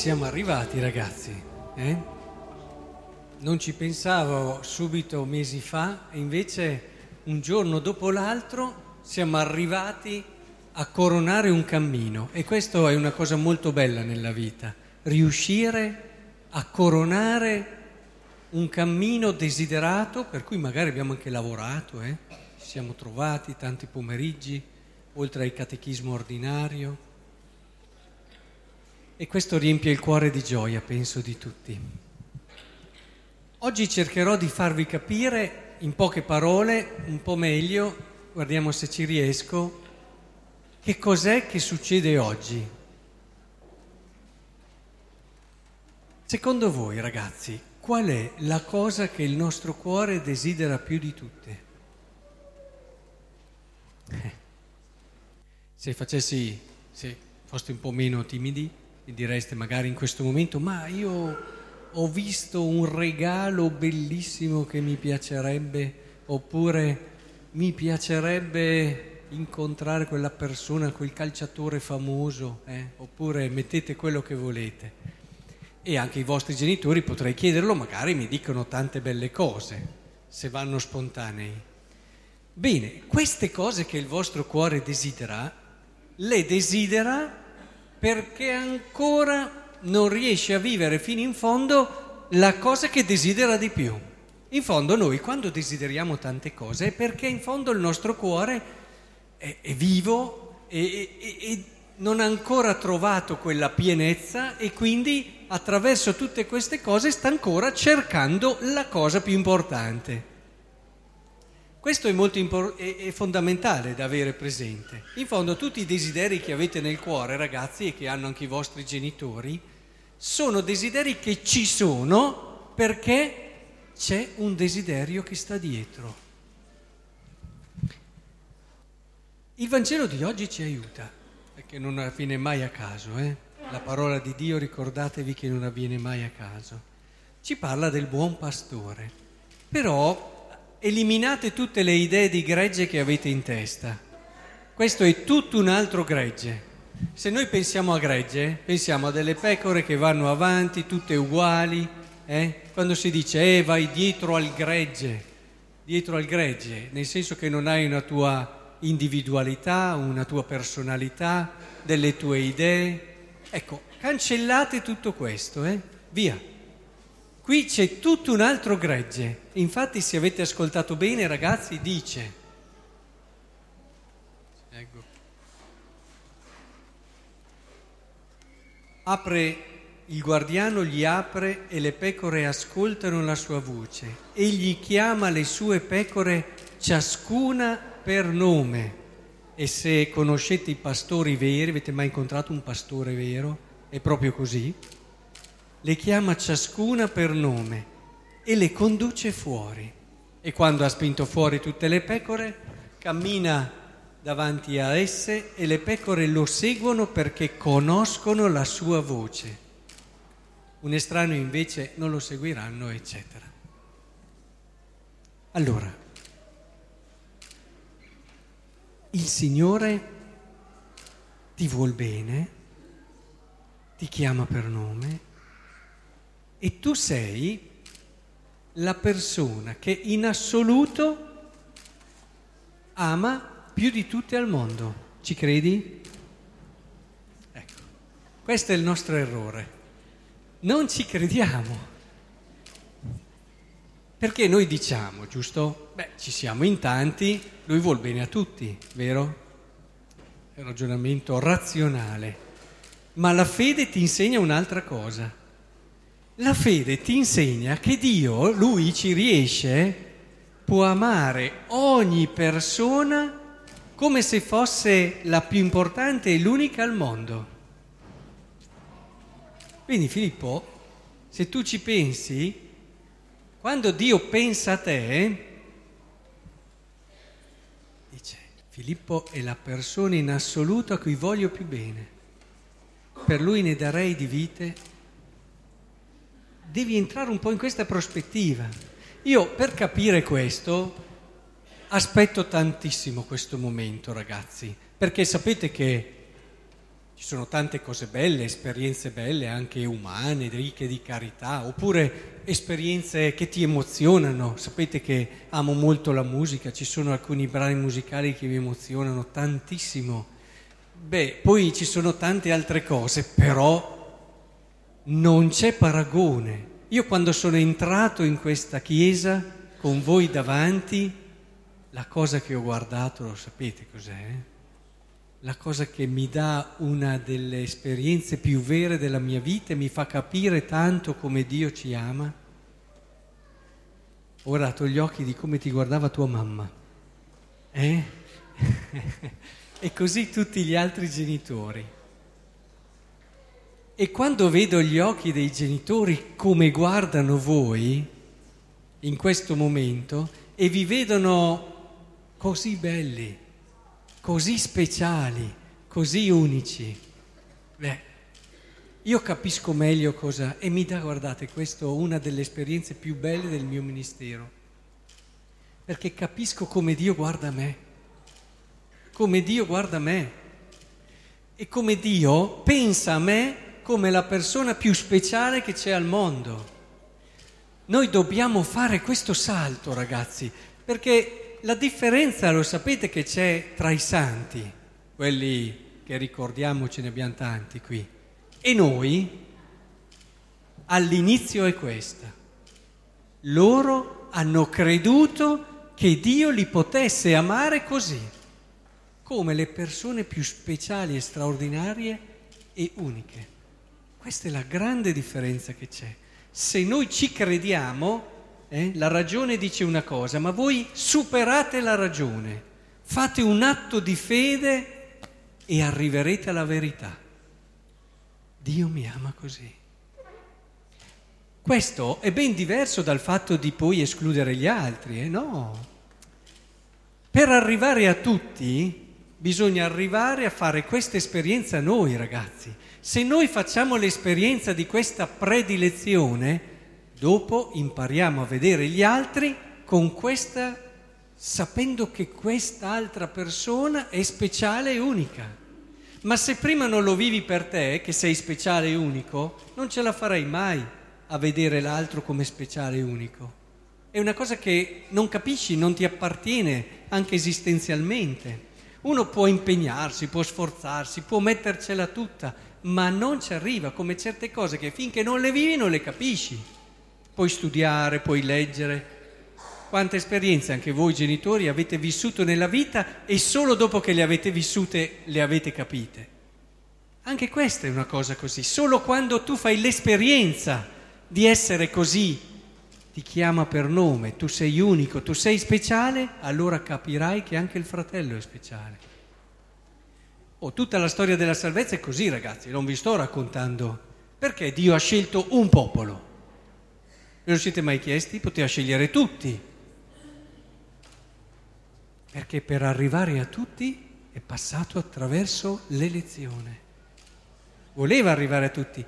siamo arrivati ragazzi, eh? Non ci pensavo subito mesi fa e invece un giorno dopo l'altro siamo arrivati a coronare un cammino e questo è una cosa molto bella nella vita, riuscire a coronare un cammino desiderato per cui magari abbiamo anche lavorato, eh? ci siamo trovati tanti pomeriggi, oltre al catechismo ordinario e questo riempie il cuore di gioia, penso, di tutti. Oggi cercherò di farvi capire in poche parole, un po' meglio, guardiamo se ci riesco, che cos'è che succede oggi. Secondo voi, ragazzi, qual è la cosa che il nostro cuore desidera più di tutte? Eh. Se facessi, se foste un po' meno timidi, mi direste magari in questo momento, ma io ho visto un regalo bellissimo che mi piacerebbe, oppure mi piacerebbe incontrare quella persona, quel calciatore famoso, eh? oppure mettete quello che volete. E anche i vostri genitori potrei chiederlo, magari mi dicono tante belle cose, se vanno spontanei. Bene, queste cose che il vostro cuore desidera, le desidera perché ancora non riesce a vivere fino in fondo la cosa che desidera di più. In fondo noi quando desideriamo tante cose è perché in fondo il nostro cuore è, è vivo e, e, e non ha ancora trovato quella pienezza e quindi attraverso tutte queste cose sta ancora cercando la cosa più importante. Questo è, molto impor- è, fondamentale da avere presente. In fondo tutti i desideri che avete nel cuore, ragazzi, e che hanno anche i vostri genitori, sono desideri che ci sono perché c'è un desiderio che sta dietro. Il Vangelo di oggi ci aiuta, perché non avviene mai a caso, eh? La parola di Dio, ricordatevi che non avviene mai a caso. Ci parla del buon pastore, però eliminate tutte le idee di gregge che avete in testa. Questo è tutto un altro gregge. Se noi pensiamo a gregge, pensiamo a delle pecore che vanno avanti, tutte uguali. Eh? Quando si dice, eh, vai dietro al gregge, dietro al gregge, nel senso che non hai una tua individualità, una tua personalità, delle tue idee. Ecco, cancellate tutto questo, eh? Via. Qui c'è tutto un altro gregge. Infatti, se avete ascoltato bene, ragazzi, dice. Ecco. Apre il guardiano, gli apre e le pecore ascoltano la sua voce. Egli chiama le sue pecore ciascuna per nome. E se conoscete i pastori veri, avete mai incontrato un pastore vero? È proprio così le chiama ciascuna per nome e le conduce fuori. E quando ha spinto fuori tutte le pecore, cammina davanti a esse e le pecore lo seguono perché conoscono la sua voce. Un estraneo invece non lo seguiranno, eccetera. Allora, il Signore ti vuol bene, ti chiama per nome e tu sei la persona che in assoluto ama più di tutte al mondo. Ci credi? Ecco, questo è il nostro errore. Non ci crediamo. Perché noi diciamo, giusto? Beh, ci siamo in tanti, lui vuol bene a tutti, vero? È un ragionamento razionale. Ma la fede ti insegna un'altra cosa la fede ti insegna che Dio, Lui ci riesce, può amare ogni persona come se fosse la più importante e l'unica al mondo. Quindi Filippo, se tu ci pensi, quando Dio pensa a te, dice, Filippo è la persona in assoluto a cui voglio più bene. Per lui ne darei di vite devi entrare un po' in questa prospettiva. Io per capire questo aspetto tantissimo questo momento, ragazzi, perché sapete che Ci sono tante cose belle, esperienze belle, anche umane, ricche di carità, oppure esperienze che ti emozionano. Sapete che amo molto la musica, ci sono alcuni brani musicali che mi emozionano tantissimo. Beh, poi ci sono tante altre cose, però non c'è paragone. Io quando sono entrato in questa chiesa con voi davanti, la cosa che ho guardato, lo sapete cos'è? la cosa che mi dà una delle esperienze più vere della mia vita e mi fa capire tanto come Dio ci ama. Ho guardato gli occhi di come ti guardava tua mamma. Eh? e così tutti gli altri genitori. E quando vedo gli occhi dei genitori come guardano voi in questo momento e vi vedono così belli, così speciali, così unici. Beh, io capisco meglio cosa e mi dà, guardate, questa è una delle esperienze più belle del mio ministero, perché capisco come Dio guarda me, come Dio guarda me e come Dio pensa a me come la persona più speciale che c'è al mondo. Noi dobbiamo fare questo salto, ragazzi, perché la differenza lo sapete che c'è tra i santi, quelli che ricordiamo, ce ne abbiamo tanti qui, e noi all'inizio è questa. Loro hanno creduto che Dio li potesse amare così, come le persone più speciali e straordinarie e uniche. Questa è la grande differenza che c'è. Se noi ci crediamo, eh? La ragione dice una cosa, ma voi superate la ragione, fate un atto di fede e arriverete alla verità. Dio mi ama così. Questo è ben diverso dal fatto di poi escludere gli altri, eh? no. Per arrivare a tutti bisogna arrivare a fare questa esperienza noi ragazzi. Se noi facciamo l'esperienza di questa predilezione, Dopo impariamo a vedere gli altri con questa, sapendo che quest'altra persona è speciale e unica. Ma se prima non lo vivi per te, che sei speciale e unico, non ce la farei mai a vedere l'altro come speciale e unico. È una cosa che non capisci, non ti appartiene anche esistenzialmente. Uno può impegnarsi, può sforzarsi, può mettercela tutta, ma non ci arriva come certe cose che finché non le vivi non le capisci puoi studiare, puoi leggere. Quante esperienze anche voi genitori avete vissuto nella vita e solo dopo che le avete vissute le avete capite. Anche questa è una cosa così. Solo quando tu fai l'esperienza di essere così, ti chiama per nome, tu sei unico, tu sei speciale, allora capirai che anche il fratello è speciale. Oh, tutta la storia della salvezza è così, ragazzi, non vi sto raccontando. Perché Dio ha scelto un popolo? Ve lo siete mai chiesti? Poteva scegliere tutti. Perché per arrivare a tutti è passato attraverso l'elezione. Voleva arrivare a tutti.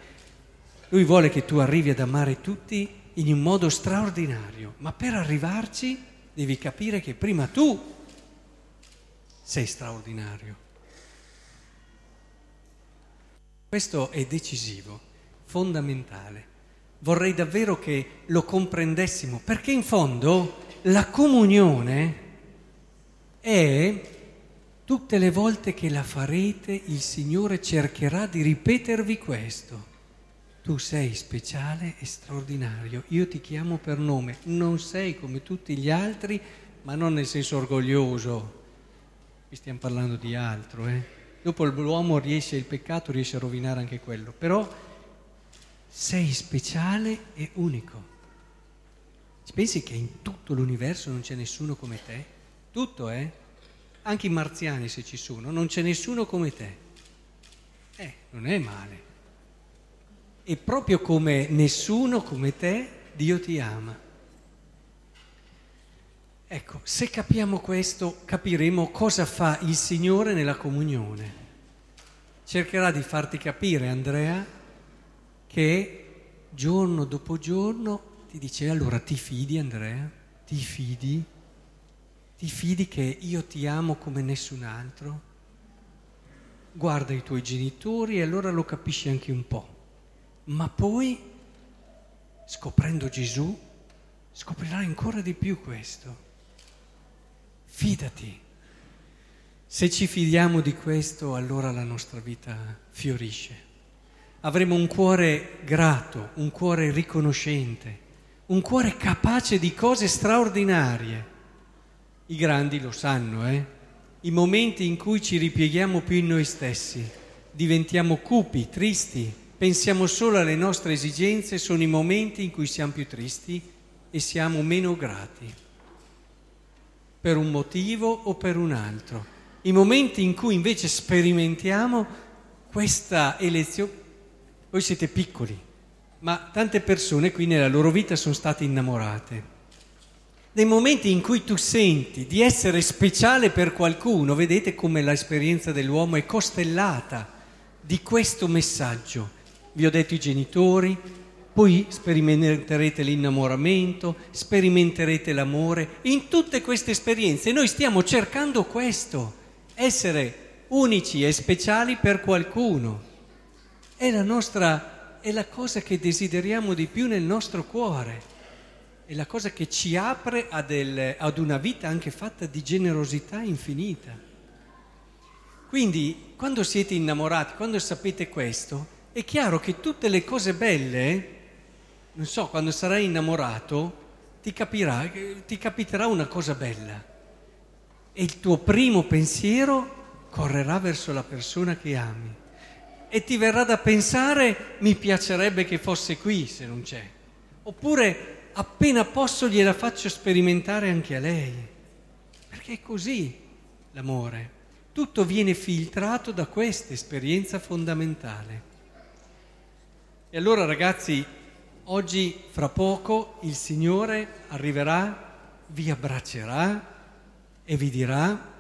Lui vuole che tu arrivi ad amare tutti in un modo straordinario, ma per arrivarci devi capire che prima tu sei straordinario. Questo è decisivo, fondamentale vorrei davvero che lo comprendessimo, perché in fondo la comunione è tutte le volte che la farete il Signore cercherà di ripetervi questo. Tu sei speciale e straordinario, io ti chiamo per nome, non sei come tutti gli altri, ma non nel senso orgoglioso, qui stiamo parlando di altro, eh? Dopo l'uomo riesce, il peccato riesce a rovinare anche quello, però sei speciale e unico. Ci pensi che in tutto l'universo non c'è nessuno come te? Tutto, eh? Anche i marziani se ci sono, non c'è nessuno come te. Eh, non è male. E proprio come nessuno come te, Dio ti ama. Ecco, se capiamo questo, capiremo cosa fa il Signore nella comunione. Cercherà di farti capire, Andrea, che giorno dopo giorno ti dice allora ti fidi Andrea? Ti fidi? Ti fidi che io ti amo come nessun altro? guarda i tuoi genitori e allora lo capisci anche un po'. Ma poi, scoprendo Gesù, scoprirai ancora di più questo. Fidati. Se ci fidiamo di questo, allora la nostra vita fiorisce. Avremo un cuore grato, un cuore riconoscente, un cuore capace di cose straordinarie. I grandi lo sanno, eh? i momenti in cui ci ripieghiamo più in noi stessi, diventiamo cupi, tristi, pensiamo solo alle nostre esigenze, sono i momenti in cui siamo più tristi e siamo meno grati, per un motivo o per un altro. I momenti in cui invece sperimentiamo questa elezione, voi siete piccoli, ma tante persone qui nella loro vita sono state innamorate nei momenti in cui tu senti di essere speciale per qualcuno, vedete come l'esperienza dell'uomo è costellata di questo messaggio. Vi ho detto i genitori, poi sperimenterete l'innamoramento, sperimenterete l'amore. In tutte queste esperienze noi stiamo cercando questo, essere unici e speciali per qualcuno. È la nostra, è la cosa che desideriamo di più nel nostro cuore è la cosa che ci apre del, ad una vita anche fatta di generosità infinita. Quindi quando siete innamorati, quando sapete questo, è chiaro che tutte le cose belle, non so, quando sarai innamorato, ti, capirà, ti capiterà una cosa bella e il tuo primo pensiero correrà verso la persona che ami e ti verrà da pensare mi piacerebbe che fosse qui se non c'è. Oppure appena posso gliela faccio sperimentare anche a lei, perché è così l'amore. Tutto viene filtrato da questa esperienza fondamentale. E allora ragazzi, oggi fra poco il Signore arriverà, vi abbraccerà e vi dirà,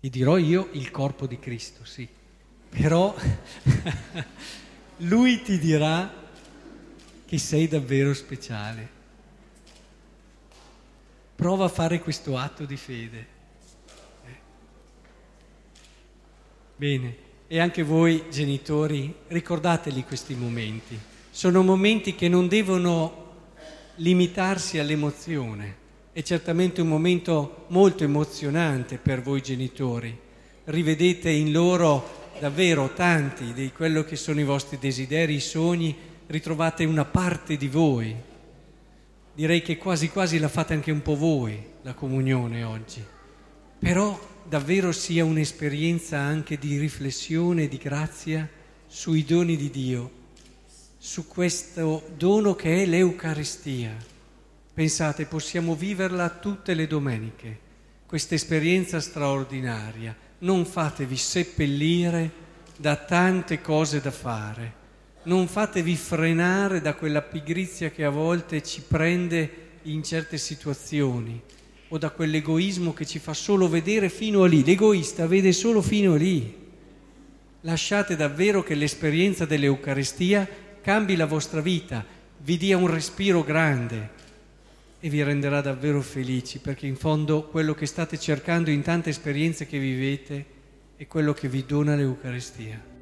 vi dirò io il corpo di Cristo, sì, però lui ti dirà che sei davvero speciale. Prova a fare questo atto di fede. Eh. Bene, e anche voi genitori ricordateli questi momenti. Sono momenti che non devono limitarsi all'emozione. È certamente un momento molto emozionante per voi genitori. Rivedete in loro davvero tanti di quello che sono i vostri desideri, i sogni, ritrovate una parte di voi. Direi che quasi quasi la fate anche un po' voi, la comunione oggi. Però davvero sia un'esperienza anche di riflessione, di grazia sui doni di Dio, su questo dono che è l'Eucaristia. Pensate, possiamo viverla tutte le domeniche, questa esperienza straordinaria. Non fatevi seppellire da tante cose da fare, non fatevi frenare da quella pigrizia che a volte ci prende in certe situazioni o da quell'egoismo che ci fa solo vedere fino a lì. L'egoista vede solo fino a lì. Lasciate davvero che l'esperienza dell'Eucaristia cambi la vostra vita, vi dia un respiro grande e vi renderà davvero felici, perché in fondo quello che state cercando in tante esperienze che vivete è quello che vi dona l'Eucaristia.